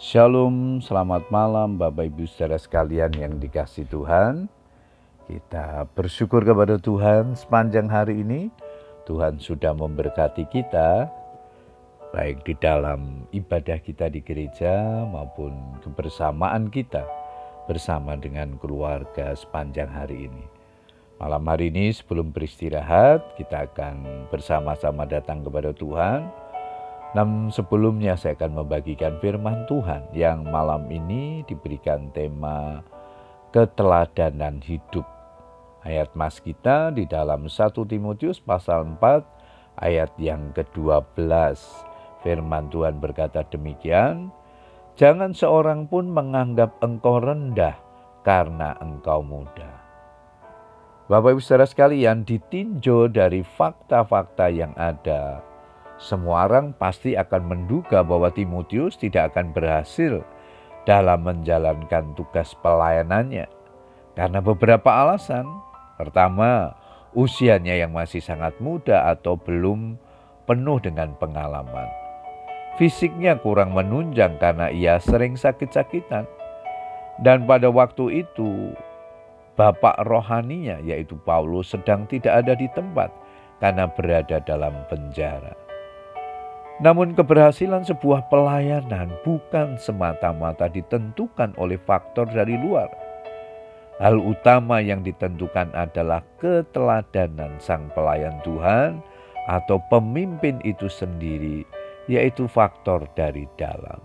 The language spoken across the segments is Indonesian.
Shalom, selamat malam Bapak Ibu saudara sekalian yang dikasih Tuhan. Kita bersyukur kepada Tuhan sepanjang hari ini. Tuhan sudah memberkati kita, baik di dalam ibadah kita di gereja maupun kebersamaan kita bersama dengan keluarga sepanjang hari ini. Malam hari ini sebelum beristirahat, kita akan bersama-sama datang kepada Tuhan Namun sebelumnya saya akan membagikan firman Tuhan yang malam ini diberikan tema keteladanan hidup. Ayat mas kita di dalam 1 Timotius pasal 4 ayat yang ke-12. Firman Tuhan berkata demikian, Jangan seorang pun menganggap engkau rendah karena engkau muda. Bapak Ibu saudara sekalian ditinjau dari fakta-fakta yang ada semua orang pasti akan menduga bahwa Timotius tidak akan berhasil dalam menjalankan tugas pelayanannya karena beberapa alasan. Pertama, usianya yang masih sangat muda atau belum penuh dengan pengalaman. Fisiknya kurang menunjang karena ia sering sakit-sakitan. Dan pada waktu itu, bapak rohaninya yaitu Paulus sedang tidak ada di tempat karena berada dalam penjara. Namun keberhasilan sebuah pelayanan bukan semata-mata ditentukan oleh faktor dari luar. Hal utama yang ditentukan adalah keteladanan sang pelayan Tuhan atau pemimpin itu sendiri, yaitu faktor dari dalam.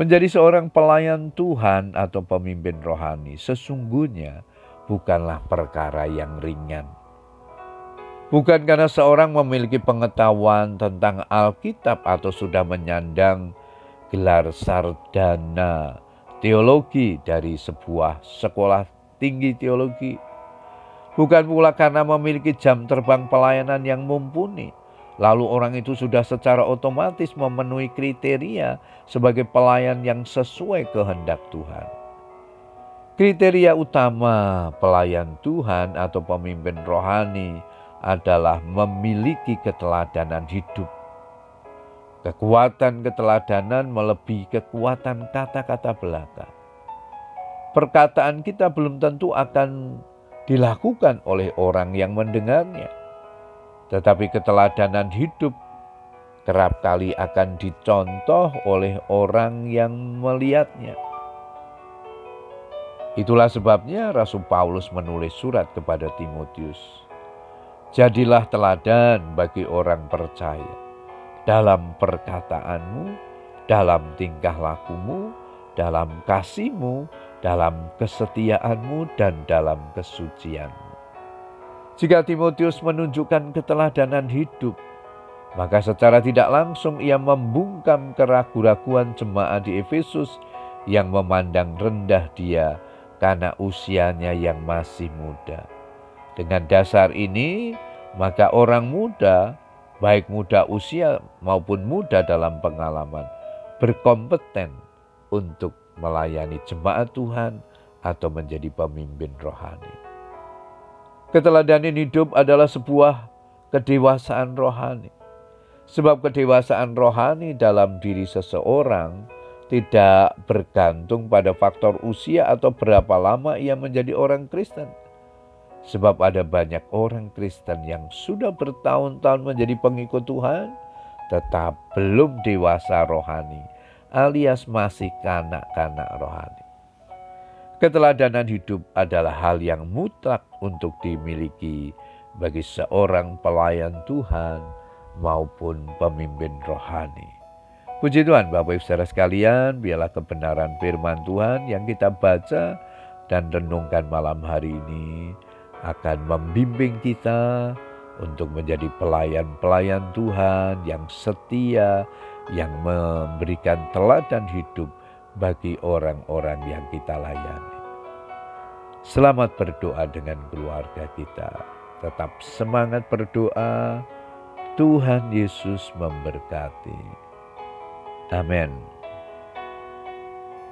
Menjadi seorang pelayan Tuhan atau pemimpin rohani sesungguhnya bukanlah perkara yang ringan Bukan karena seorang memiliki pengetahuan tentang Alkitab atau sudah menyandang gelar sarjana teologi dari sebuah sekolah tinggi teologi. Bukan pula karena memiliki jam terbang pelayanan yang mumpuni. Lalu orang itu sudah secara otomatis memenuhi kriteria sebagai pelayan yang sesuai kehendak Tuhan. Kriteria utama pelayan Tuhan atau pemimpin rohani adalah memiliki keteladanan hidup. Kekuatan keteladanan melebihi kekuatan kata-kata belaka. Perkataan kita belum tentu akan dilakukan oleh orang yang mendengarnya. Tetapi keteladanan hidup kerap kali akan dicontoh oleh orang yang melihatnya. Itulah sebabnya Rasul Paulus menulis surat kepada Timotius Jadilah teladan bagi orang percaya dalam perkataanmu, dalam tingkah lakumu, dalam kasihmu, dalam kesetiaanmu, dan dalam kesucianmu. Jika Timotius menunjukkan keteladanan hidup, maka secara tidak langsung ia membungkam keraguan-raguan jemaat di Efesus yang memandang rendah dia karena usianya yang masih muda. Dengan dasar ini, maka orang muda, baik muda usia maupun muda dalam pengalaman, berkompeten untuk melayani jemaat Tuhan atau menjadi pemimpin rohani. Keteladanan hidup adalah sebuah kedewasaan rohani. Sebab kedewasaan rohani dalam diri seseorang tidak bergantung pada faktor usia atau berapa lama ia menjadi orang Kristen Sebab ada banyak orang Kristen yang sudah bertahun-tahun menjadi pengikut Tuhan, tetap belum dewasa rohani, alias masih kanak-kanak rohani. Keteladanan hidup adalah hal yang mutlak untuk dimiliki bagi seorang pelayan Tuhan maupun pemimpin rohani. Puji Tuhan Bapak Ibu Saudara sekalian, biarlah kebenaran firman Tuhan yang kita baca dan renungkan malam hari ini akan membimbing kita untuk menjadi pelayan-pelayan Tuhan yang setia, yang memberikan teladan hidup bagi orang-orang yang kita layani. Selamat berdoa dengan keluarga kita. Tetap semangat berdoa. Tuhan Yesus memberkati. Amin.